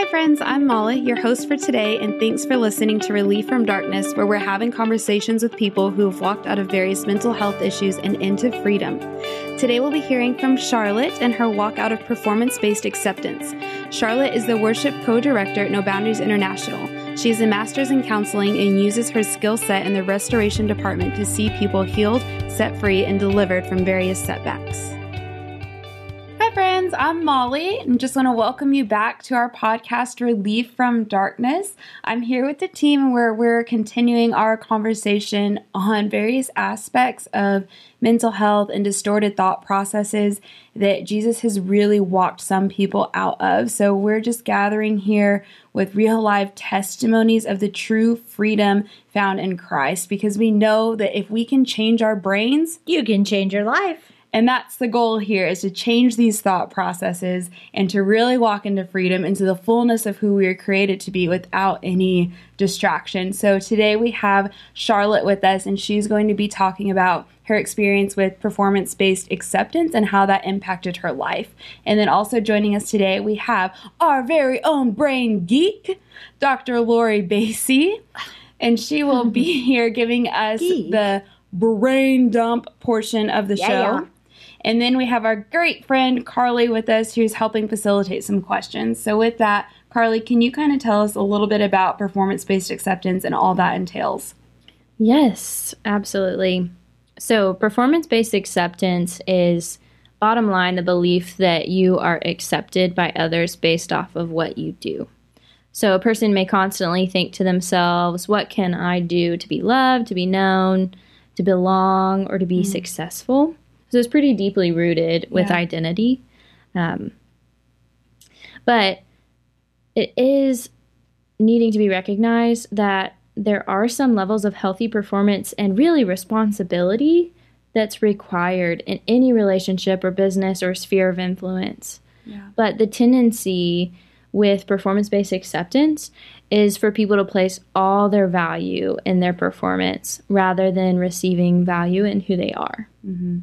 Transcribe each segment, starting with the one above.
Hi, friends. I'm Molly, your host for today, and thanks for listening to Relief from Darkness, where we're having conversations with people who have walked out of various mental health issues and into freedom. Today, we'll be hearing from Charlotte and her walk out of performance based acceptance. Charlotte is the worship co director at No Boundaries International. She has a master's in counseling and uses her skill set in the restoration department to see people healed, set free, and delivered from various setbacks. I'm Molly. I just want to welcome you back to our podcast, Relief from Darkness. I'm here with the team where we're continuing our conversation on various aspects of mental health and distorted thought processes that Jesus has really walked some people out of. So we're just gathering here with real life testimonies of the true freedom found in Christ because we know that if we can change our brains, you can change your life. And that's the goal here is to change these thought processes and to really walk into freedom, into the fullness of who we are created to be without any distraction. So today we have Charlotte with us, and she's going to be talking about her experience with performance based acceptance and how that impacted her life. And then also joining us today, we have our very own brain geek, Dr. Lori Basie. And she will be here giving us geek. the brain dump portion of the yeah, show. Yeah. And then we have our great friend Carly with us who's helping facilitate some questions. So, with that, Carly, can you kind of tell us a little bit about performance based acceptance and all that entails? Yes, absolutely. So, performance based acceptance is bottom line the belief that you are accepted by others based off of what you do. So, a person may constantly think to themselves, What can I do to be loved, to be known, to belong, or to be mm. successful? So it's pretty deeply rooted with yeah. identity. Um, but it is needing to be recognized that there are some levels of healthy performance and really responsibility that's required in any relationship or business or sphere of influence. Yeah. But the tendency with performance based acceptance is for people to place all their value in their performance rather than receiving value in who they are. Mm-hmm.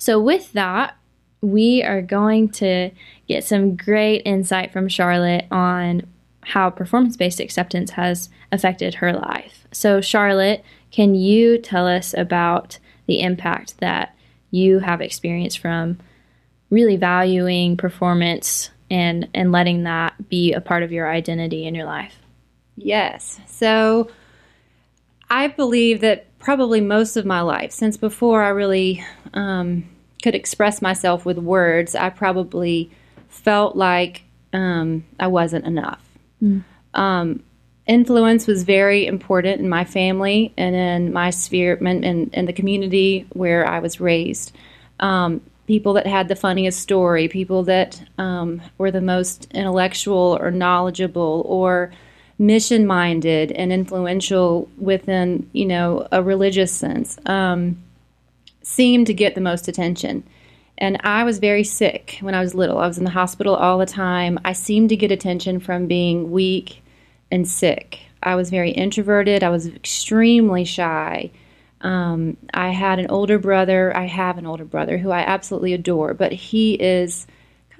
So, with that, we are going to get some great insight from Charlotte on how performance based acceptance has affected her life. So, Charlotte, can you tell us about the impact that you have experienced from really valuing performance and, and letting that be a part of your identity in your life? Yes. So, I believe that probably most of my life, since before I really um, could express myself with words, I probably felt like um, I wasn't enough. Mm. Um, influence was very important in my family and in my sphere and in, in, the community where I was raised. Um, people that had the funniest story, people that um, were the most intellectual or knowledgeable or mission minded and influential within, you know, a religious sense, um, seemed to get the most attention. And I was very sick when I was little. I was in the hospital all the time. I seemed to get attention from being weak and sick. I was very introverted. I was extremely shy. Um, I had an older brother. I have an older brother who I absolutely adore, but he is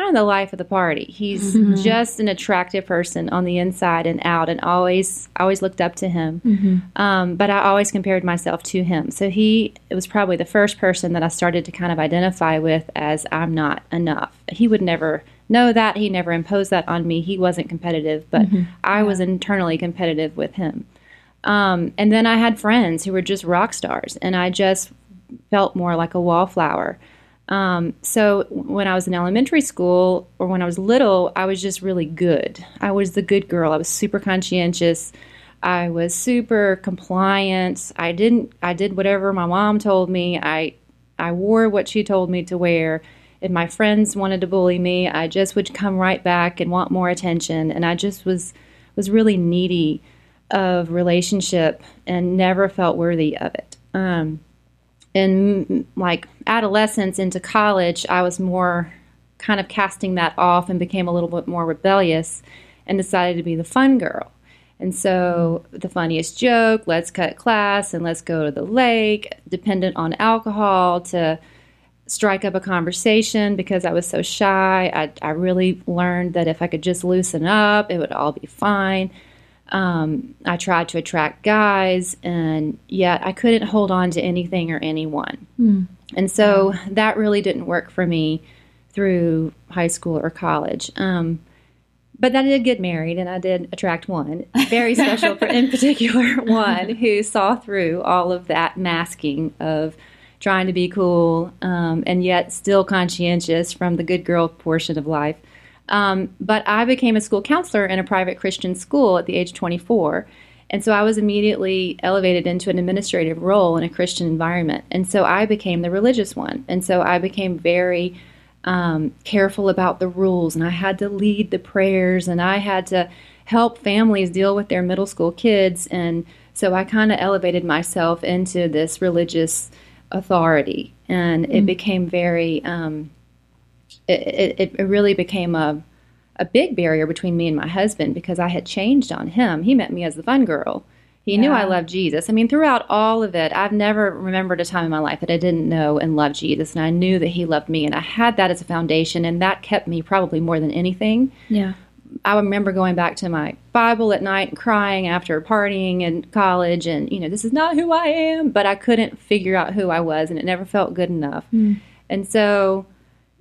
kind of the life of the party. He's mm-hmm. just an attractive person on the inside and out, and always always looked up to him. Mm-hmm. Um, but I always compared myself to him. So he was probably the first person that I started to kind of identify with as I'm not enough. He would never know that. He never imposed that on me. He wasn't competitive, but mm-hmm. I was internally competitive with him. Um, and then I had friends who were just rock stars, and I just felt more like a wallflower. Um, so when I was in elementary school or when I was little, I was just really good. I was the good girl. I was super conscientious. I was super compliant. I didn't. I did whatever my mom told me. I I wore what she told me to wear. If my friends wanted to bully me, I just would come right back and want more attention. And I just was was really needy of relationship and never felt worthy of it. Um, in like adolescence into college, I was more kind of casting that off and became a little bit more rebellious and decided to be the fun girl. And so the funniest joke, let's cut class and let's go to the lake, dependent on alcohol to strike up a conversation because I was so shy. I, I really learned that if I could just loosen up, it would all be fine. Um, I tried to attract guys, and yet I couldn't hold on to anything or anyone. Hmm. And so that really didn't work for me through high school or college. Um, but then I did get married, and I did attract one very special, in particular, one who saw through all of that masking of trying to be cool um, and yet still conscientious from the good girl portion of life. Um, but I became a school counselor in a private Christian school at the age of 24. And so I was immediately elevated into an administrative role in a Christian environment. And so I became the religious one. And so I became very um, careful about the rules, and I had to lead the prayers, and I had to help families deal with their middle school kids. And so I kind of elevated myself into this religious authority, and it became very, um, it, it, it really became a, a big barrier between me and my husband because I had changed on him. He met me as the fun girl. He knew I loved Jesus. I mean, throughout all of it, I've never remembered a time in my life that I didn't know and love Jesus, and I knew that He loved me, and I had that as a foundation, and that kept me probably more than anything. Yeah. I remember going back to my Bible at night and crying after partying in college, and you know, this is not who I am, but I couldn't figure out who I was, and it never felt good enough. Hmm. And so,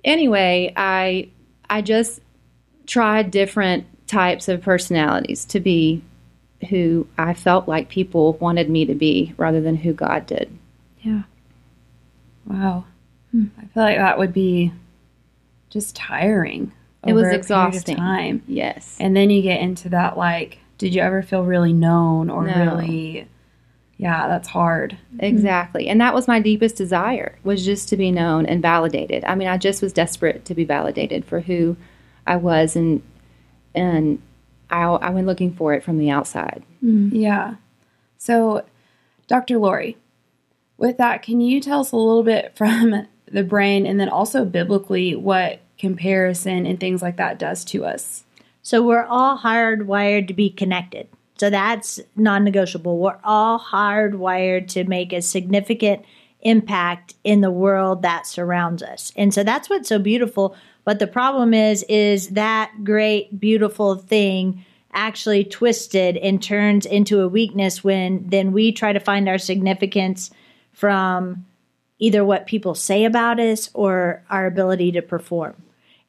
anyway, I I just tried different types of personalities to be who I felt like people wanted me to be, rather than who God did. Yeah. Wow. Hmm. I feel like that would be just tiring. It was over a period of exhausting. time. Yes. And then you get into that like, did you ever feel really known or No. really Yeah, that's hard. Mm-hmm. Exactly. And that was my deepest desire was just to be known and validated. I mean, I just was desperate to be validated for who I was and and I, I went looking for it from the outside. Mm-hmm. Yeah. So, Dr. Lori, with that, can you tell us a little bit from the brain and then also biblically what comparison and things like that does to us? So we're all hardwired to be connected. So that's non negotiable. We're all hardwired to make a significant impact in the world that surrounds us. And so that's what's so beautiful. But the problem is, is that great, beautiful thing actually twisted and turns into a weakness when then we try to find our significance from either what people say about us or our ability to perform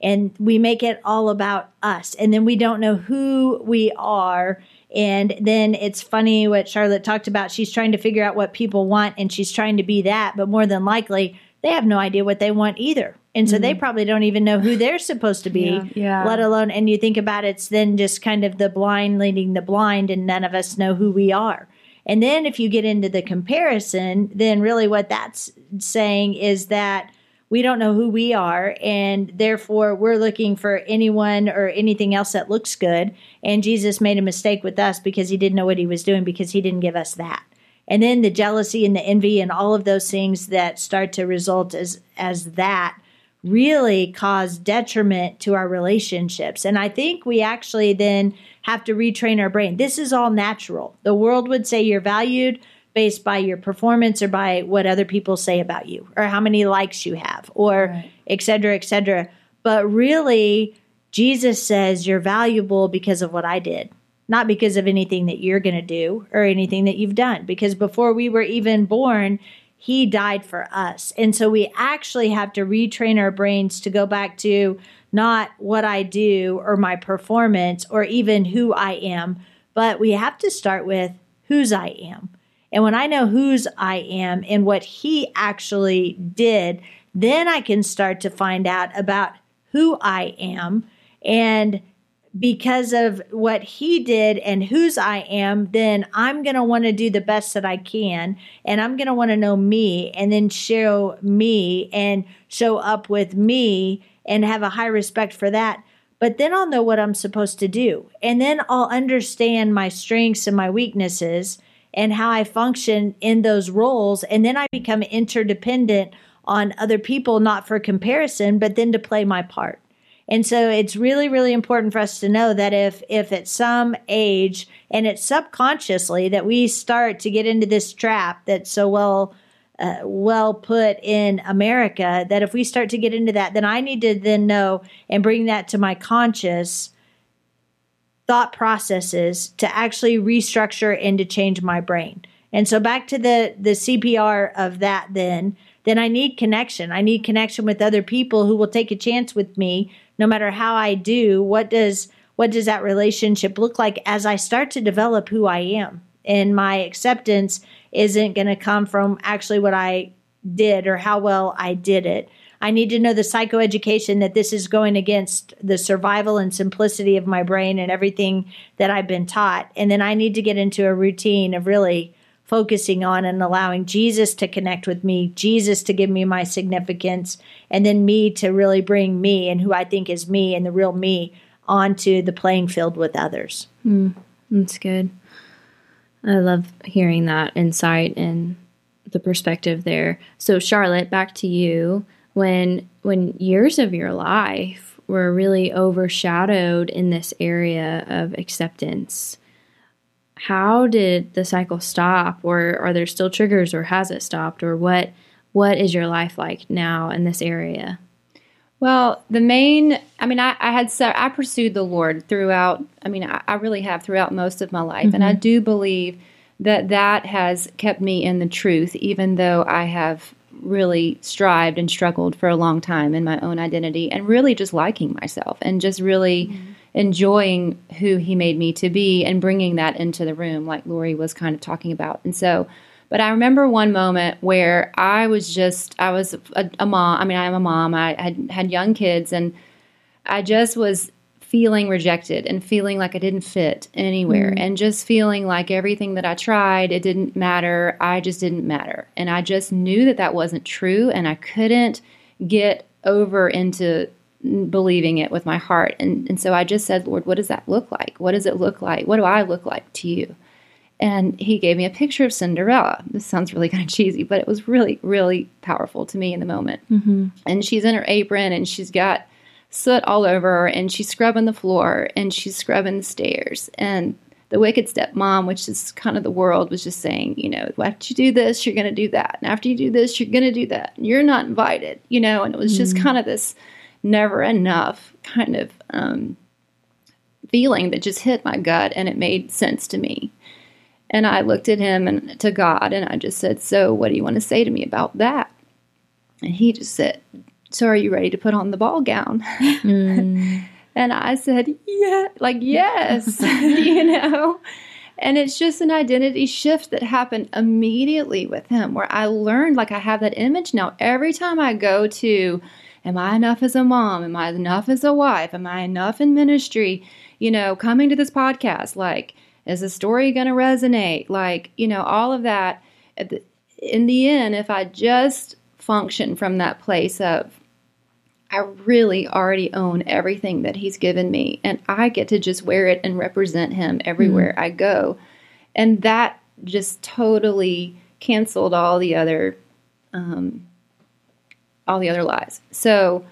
and we make it all about us and then we don't know who we are and then it's funny what charlotte talked about. She's trying to figure out what people want and she's trying to be that but more than likely they have no idea what they want either. And so they mm-hmm. probably don't even know who they're supposed to be Yeah. let alone and you think about it, it's then just kind of the blind leading the blind and none of us know who we are. And then if you get into the comparison then really what that's saying is that we don't know who we are and therefore we're looking for anyone or anything else that looks good. And jesus made a mistake with us because he didn't know what he was doing because he didn't give us that. And then the jealousy and the envy and all of those things that start to result as as that really cause detriment to our relationships. And i think we actually then have to retrain our brain. This is all natural. The world would say you're valued based by your performance or by what other people say about you or how many likes you have or Right. et cetera, et cetera. But really, Jesus says you're valuable because of what I did, not because of anything that you're going to do or anything that you've done. Because before we were even born, he died for us. And so we actually have to retrain our brains to go back to not what I do or my performance or even who I am, but we have to start with whose I am. And when I know whose I am and what he actually did, then I can start to find out about who I am. And because of what he did and whose I am, then I'm going to want to do the best that I can. And I'm going to want to know me and then show me and show up with me and have a high respect for that. But then I'll know what I'm supposed to do. And then I'll understand my strengths and my weaknesses and how I function in those roles. And then I become interdependent on other people, not for comparison, but then to play my part. And so it's really, really important for us to know that if if at some age and it's subconsciously that we start to get into this trap that's so well uh, well put in America that if we start to get into that, then I need to then know and bring that to my conscious thought processes to actually restructure and to change my brain. And so back to the the CPR of that then then I need connection. I need connection with other people who will take a chance with me no matter how I do. What does what does that relationship look like as I start to develop who I am? And my acceptance isn't going to come from actually what I did or how well I did it. I need to know the psychoeducation that this is going against the survival and simplicity of my brain and everything that I've been taught. And then I need to get into a routine of really focusing on and allowing Jesus to connect with me, Jesus to give me my significance, and then me to really bring me and who I think is me and the real me onto the playing field with others. Mm, that's good. I love hearing that insight and the perspective there. So Charlotte, back to you. When when years of your life were really overshadowed in this area of acceptance, how did the cycle stop or are there still triggers or has it stopped or what what is your life like now in this area well the main i mean i, I had i pursued the lord throughout i mean i, I really have throughout most of my life mm-hmm. and i mm-hmm. do believe that that has kept me in the truth even though i have really strived and struggled for a long time in my own identity and really just liking myself and just really mm-hmm enjoying who he made me to be and bringing that into the room, like Lori was kind of talking about. And so, but I remember one moment where I was just, I was a, a mom. I mean, I'm a mom. I had had young kids, and I just was feeling rejected and feeling like I didn't fit anywhere, mm. and just feeling like everything that I tried, it didn't matter. I just didn't matter, and I just knew that that wasn't true, and I couldn't get over into believing it with my heart. And, and so I just said, Lord, what does that look like? What does it look like? What do I look like to you? And he gave me a picture of Cinderella. This sounds really kind of cheesy, but it was really, really powerful to me in the moment. Mm-hmm. And she's in her apron and she's got soot all over her and she's scrubbing the floor and she's scrubbing the stairs. And the wicked stepmom, which is kind of the world, was just saying, you know, after you do this, you're going to do that. And after you do this, you're going to do that. You're not invited, you know, and it was mm-hmm. just kind of this never enough kind of um, feeling that just hit my gut and it made sense to me. And I looked at him and to God and I just said, So, what do you want to say to me about that? And he just said, So, are you ready to put on the ball gown? Mm. and I said, Yeah, like, yes, you know? And it's just an identity shift that happened immediately with him where I learned, like, I have that image now. Every time I go to Am I enough as a mom? Am I enough as a wife? Am I enough in ministry? You know, coming to this podcast, like, is the story going to resonate? Like, you know, all of that. in the end, if I just function from that place of, I really already own everything that he's given me, and I get to just wear it and represent him everywhere mm-hmm. I go. And that just totally canceled all the other um, all the other lies. So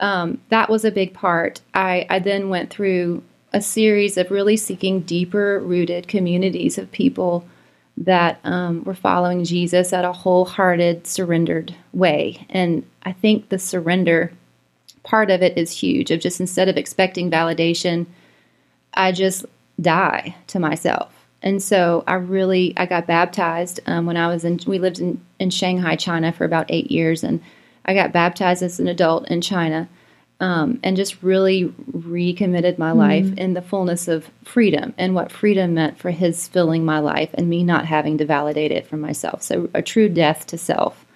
um, that was a big part. I, I then went through a series of really seeking deeper rooted communities of people that um, were following Jesus at a wholehearted, surrendered way. And I think the surrender part of it is huge of just instead of expecting validation, I just die to myself. And so I really I got baptized um, when I was in we lived in, in Shanghai, China for about eight years and I got baptized as an adult in China um, and just really recommitted my mm life in the fullness of freedom and what freedom meant for His filling my life and me not having to validate it for myself. So, a true death to self.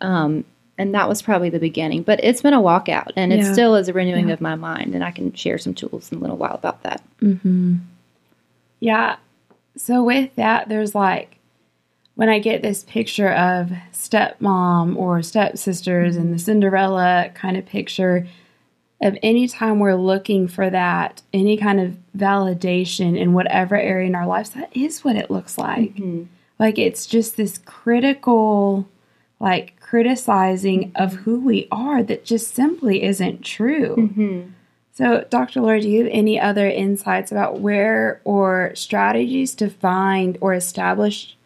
Um, and that was probably the beginning, but it's been a walkout and it still is a renewing yeah. of my mind. And I can share some tools in a little while about that. Mm-hmm. Yeah. So, with that, there's like when I get this picture of stepmom or stepsisters and the Cinderella kind of picture of any time we're looking for that, any kind of validation in whatever area in our lives, that is what it looks like. Mm-hmm. Like it's just this critical, like criticizing of who we are that just simply isn't true. Mm-hmm. So, Dr. Laura, do you have any other insights about where or strategies to find or establish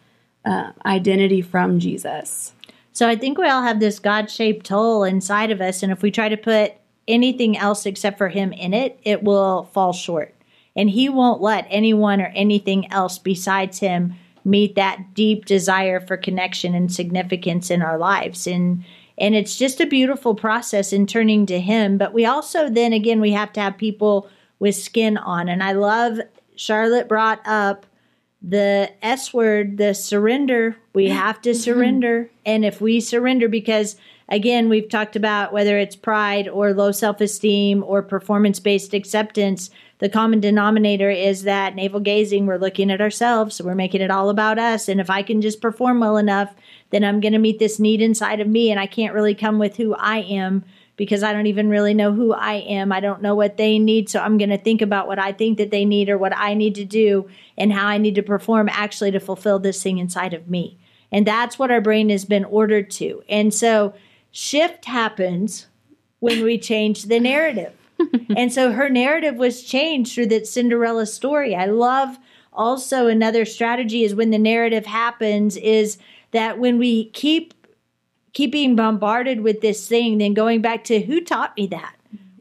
uh, identity from Jesus? So I think we all have this God shaped hole inside of us. And if we try to put anything else except for Him in it, it will fall short. And He won't let anyone or anything else besides Him meet that deep desire for connection and significance in our lives. And and it's just a beautiful process in turning to him. But we also then again we have to have people with skin on. And I love Charlotte brought up the S word, the surrender. We have to mm-hmm. surrender. And if we surrender, because again, we've talked about whether it's pride or low self esteem or performance based acceptance, the common denominator is that navel gazing, we're looking at ourselves, so we're making it all about us. And if I can just perform well enough, then I'm going to meet this need inside of me, and I can't really come with who I am because I don't even really know who I am. I don't know what they need. So I'm going to think about what I think that they need or what I need to do and how I need to perform actually to fulfill this thing inside of me. And that's what our brain has been ordered to. And so shift happens when we change the narrative. And so her narrative was changed through that Cinderella story. I love also another strategy is when the narrative happens is that when we keep keep being bombarded with this thing, then going back to who taught me that?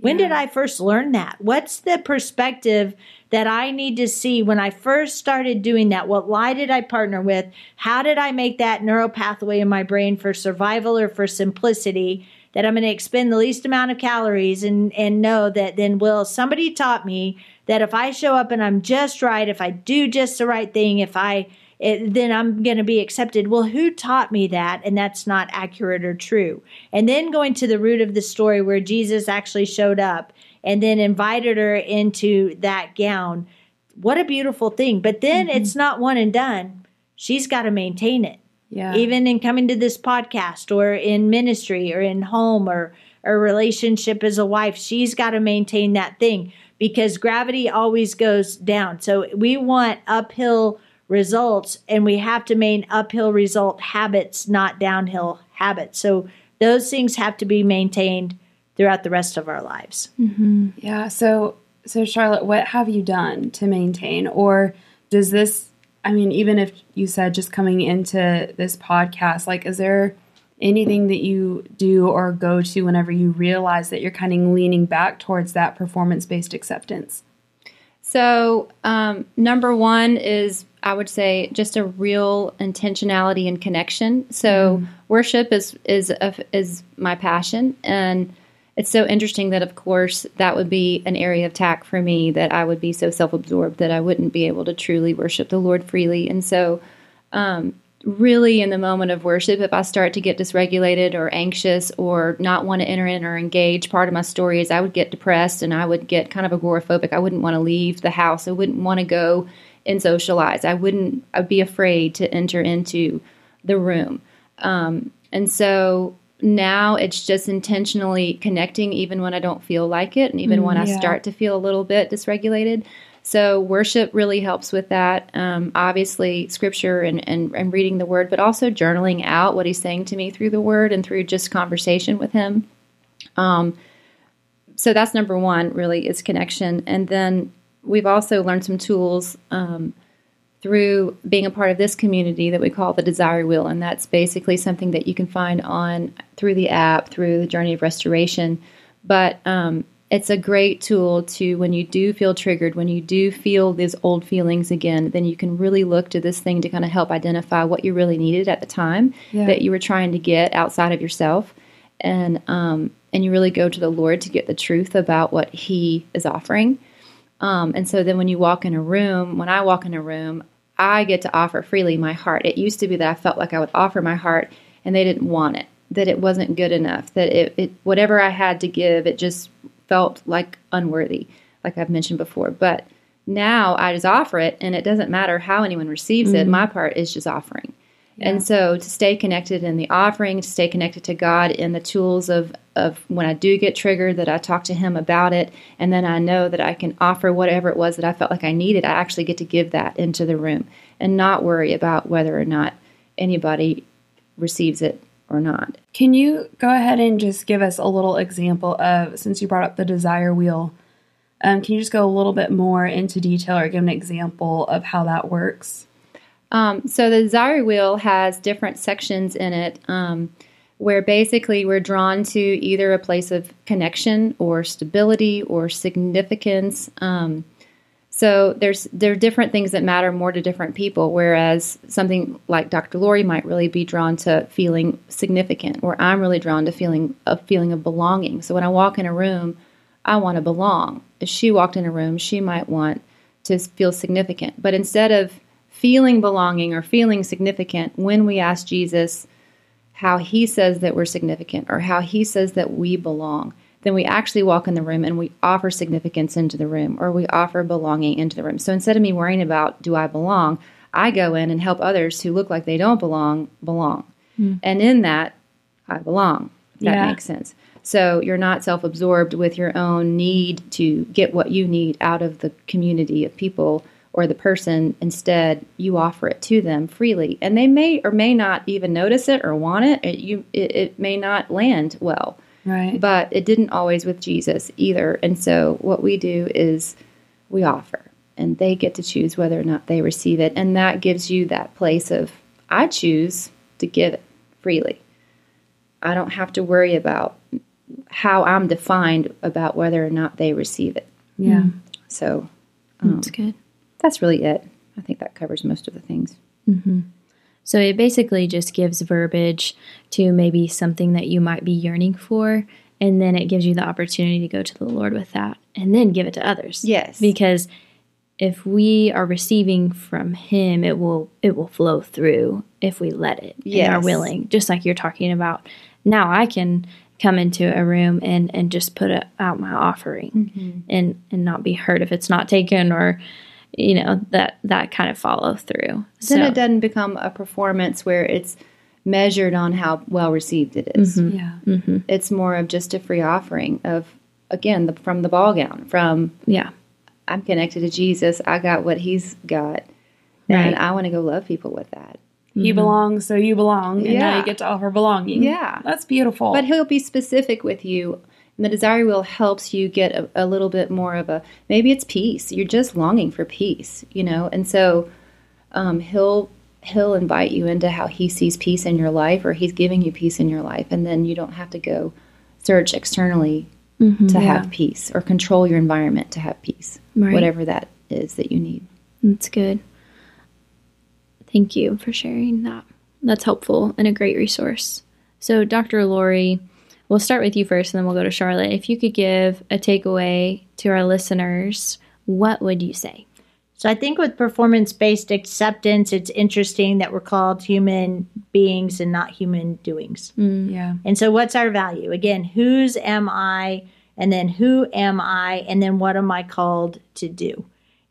When did I first learn that? What's the perspective that I need to see when I first started doing that? What lie did I partner with? How did I make that neural pathway in my brain for survival or for simplicity? That I'm going to expend the least amount of calories and, and know that then, will somebody taught me that if I show up and I'm just right, if I do just the right thing, if I it, then I'm going to be accepted. Well, who taught me that? And that's not accurate or true. And then going to the root of the story where Jesus actually showed up and then invited her into that gown. What a beautiful thing. But then mm-hmm. it's not one and done. She's got to maintain it. Yeah. Even in coming to this podcast or in ministry or in home or a relationship as a wife, she's got to maintain that thing because gravity always goes down. So we want uphill results and we have to maintain uphill result habits not downhill habits so those things have to be maintained throughout the rest of our lives mm-hmm. yeah so so charlotte what have you done to maintain or does this i mean even if you said just coming into this podcast like is there anything that you do or go to whenever you realize that you're kind of leaning back towards that performance based acceptance so um, number one is I would say just a real intentionality and connection. So mm. worship is is a, is my passion, and it's so interesting that of course that would be an area of attack for me that I would be so self absorbed that I wouldn't be able to truly worship the Lord freely, and so. Um, really, in the moment of worship, if I start to get dysregulated or anxious or not want to enter in or engage, part of my story is I would get depressed and I would get kind of agoraphobic. I wouldn't want to leave the house. I wouldn't want to go and socialize. I wouldn't. I'd be afraid to enter into the room, um, and so now it's just intentionally connecting, even when I don't feel like it, and even mm, when I start to feel a little bit dysregulated. So worship really helps with that. Um, obviously, scripture and, and, and reading the word, but also journaling out what he's saying to me through the word and through just conversation with him. Um, so that's number one, really, is connection. And then we've also learned some tools um, through being a part of this community that we call the Desire Wheel, and that's basically something that you can find on through the app, through the Journey of Restoration. But um, it's a great tool to when you do feel triggered, when you do feel these old feelings again, then you can really look to this thing to kind of help identify what you really needed at the time yeah. that you were trying to get outside of yourself, and um, and you really go to the Lord to get the truth about what He is offering. Um, and so then when you walk in a room, when I walk in a room, I get to offer freely my heart. It used to be that I felt like I would offer my heart and they didn't want it, that it wasn't good enough, that it, it whatever I had to give, it just felt like unworthy, like I've mentioned before. But now I just offer it and it doesn't matter how anyone receives mm-hmm. it. My part is just offering. Yeah. And so to stay connected in the offering, to stay connected to God in the tools of, of when I do get triggered, that I talk to Him about it, and then I know that I can offer whatever it was that I felt like I needed. I actually get to give that into the room and not worry about whether or not anybody receives it or not. Can you go ahead and just give us a little example of, since you brought up the desire wheel, um, can you just go a little bit more into detail or give an example of how that works? Um, so the desire wheel has different sections in it. Um, where basically we're drawn to either a place of connection or stability or significance. Um, so there's there are different things that matter more to different people. Whereas something like Dr. Lori might really be drawn to feeling significant, or I'm really drawn to feeling a feeling of belonging. So when I walk in a room, I want to belong. If she walked in a room, she might want to feel significant. But instead of feeling belonging or feeling significant, when we ask Jesus how he says that we're significant or how he says that we belong, then we actually walk in the room and we offer significance into the room or we offer belonging into the room. So instead of me worrying about do I belong, I go in and help others who look like they don't belong belong. Mm. And in that, I belong. that yeah. makes sense. So you're not self absorbed with your own need to get what you need out of the community of people or the person. Instead, you offer it to them freely, and they may or may not even notice it or want it. It, you, it, it may not land well, right? But it didn't always with Jesus either. And so, what we do is we offer, and they get to choose whether or not they receive it, and that gives you that place of I choose to give it freely. I don't have to worry about how I'm defined about whether or not they receive it. Yeah. So um, that's good that's really it. I think that covers most of the things. Mm-hmm. So it basically just gives verbiage to maybe something that you might be yearning for, and then it gives you the opportunity to go to the Lord with that and then give it to others. Yes. Because if we are receiving from him it will it will flow through if we let it yes. and are willing just like you're talking about now i can come into a room and and just put a, out my offering mm-hmm. and and not be hurt if it's not taken or you know that that kind of follow through. Then so. it doesn't become a performance where it's measured on how well received it is. Mm-hmm. Yeah, mm-hmm. it's more of just a free offering of again the, from the ball gown. From yeah, I'm connected to Jesus. I got what He's got, right. and I want to go love people with that. He mm-hmm. belongs, so you belong, and yeah. now you get to offer belonging. Yeah, that's beautiful. But He'll be specific with you and the desire wheel helps you get a, a, little bit more of a maybe it's peace. You're just longing for peace, you know. And so um, he'll he'll invite you into how he sees peace in your life, or he's giving you peace in your life, and then you don't have to go search externally mm-hmm, to yeah. have peace or control your environment to have peace, right. whatever that is that you need. That's good. Thank you for sharing that. That's helpful and a great resource. So, Dr. Lori We'll start with you first and then we'll go to Charlotte. If you could give a takeaway to our listeners, what would you say? So I think with performance based acceptance, it's interesting that we're called human beings and not human doings. Mm. Yeah. And so what's our value? Again, whose am I? And then who am I? And then what am I called to do?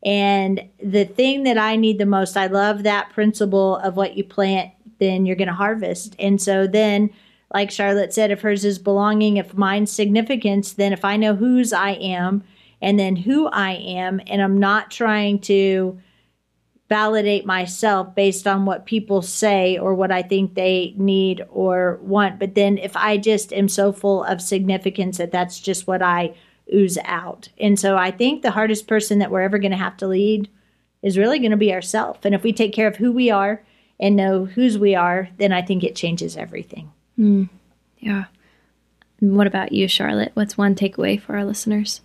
And the thing that I need the most, I love that principle of what you plant, then you're going to harvest. And so then like Charlotte said, if hers is belonging, if mine's significance, then if I know whose I am and then who I am, and I'm not trying to validate myself based on what people say or what I think they need or want. But then if I just am so full of significance that that's just what I ooze out. And so I think the hardest person that we're ever going to have to lead is really going to be ourselves. And if we take care of who we are and know whose we are, then I think it changes everything. Mm, yeah. What about you, Charlotte? What's one takeaway for our listeners?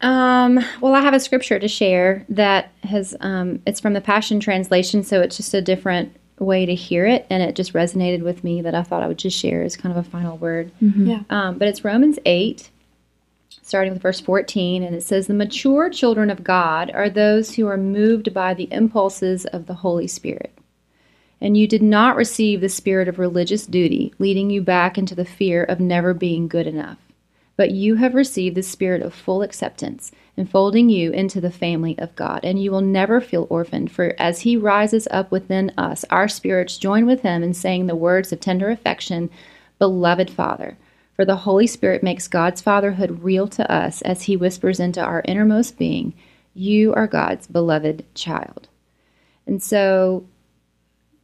Um, well, I have a scripture to share that has, um, it's from the Passion Translation, so it's just a different way to hear it, and it just resonated with me that I thought I would just share as kind of a final word. Mm-hmm. Yeah. Um, but it's Romans 8, starting with verse 14, and it says, The mature children of God are those who are moved by the impulses of the Holy Spirit and you did not receive the spirit of religious duty, leading you back into the fear of never being good enough. But you have received the spirit of full acceptance, enfolding you into the family of God, and you will never feel orphaned, for as He rises up within us, our spirits join with Him in saying the words of tender affection, Beloved Father. For the Holy Spirit makes God's fatherhood real to us as He whispers into our innermost being, You are God's beloved child. And so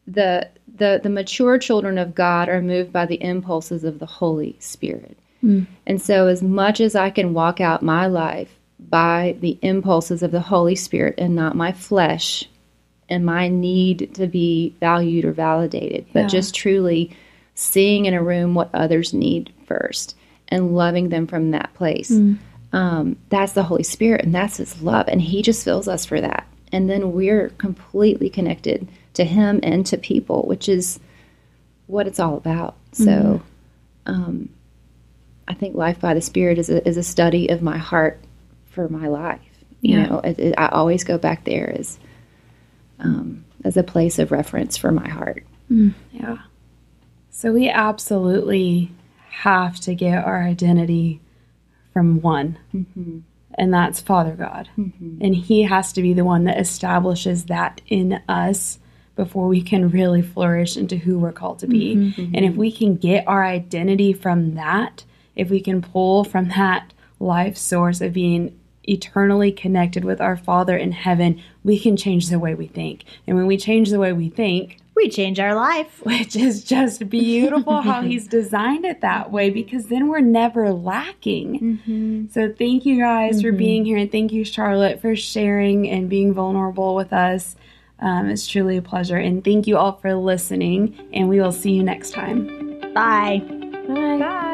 the the the mature children of God are moved by the impulses of the Holy Spirit. Mm. And so as much as I can walk out my life by the impulses of the Holy Spirit and not my flesh and my need to be valued or validated, but just truly seeing in a room what others need first and loving them from that place. Um, that's the Holy Spirit and that's His love. And He just fills us for that. And then we're completely connected to Him and to people, which is what it's all about. So um, I think Life by the Spirit is a, is a study of my heart for my life. You know, it, it, I always go back there as um, as a place of reference for my heart. Yeah. So we absolutely have to get our identity from one, and that's Father God. And He has to be the one that establishes that in us before we can really flourish into who we're called to be. Mm-hmm, mm-hmm. And if we can get our identity from that, if we can pull from that life source of being eternally connected with our Father in heaven, we can change the way we think. And when we change the way we think, We change our life. which is just beautiful how he's designed it that way because then we're never lacking. Mm-hmm. So thank you guys for being here and thank you Charlotte for sharing and being vulnerable with us. Um, it's truly a pleasure and thank you all for listening and we will see you next time. Bye. Bye. Bye.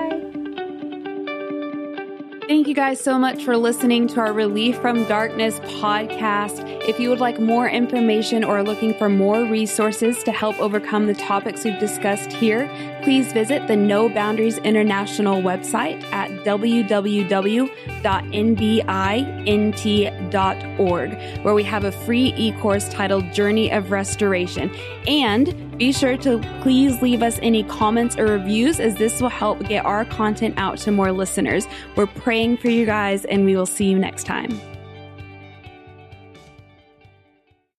Thank you guys so much for listening to our Relief from Darkness podcast. If you would like more information or are looking for more resources to help overcome the topics we've discussed here, please visit the No Boundaries International website at www.nbint.org, where we have a free e course titled Journey of Restoration. And be sure to please leave us any comments or reviews, as this will help get our content out to more listeners. We're praying for you guys, and we will see you next time.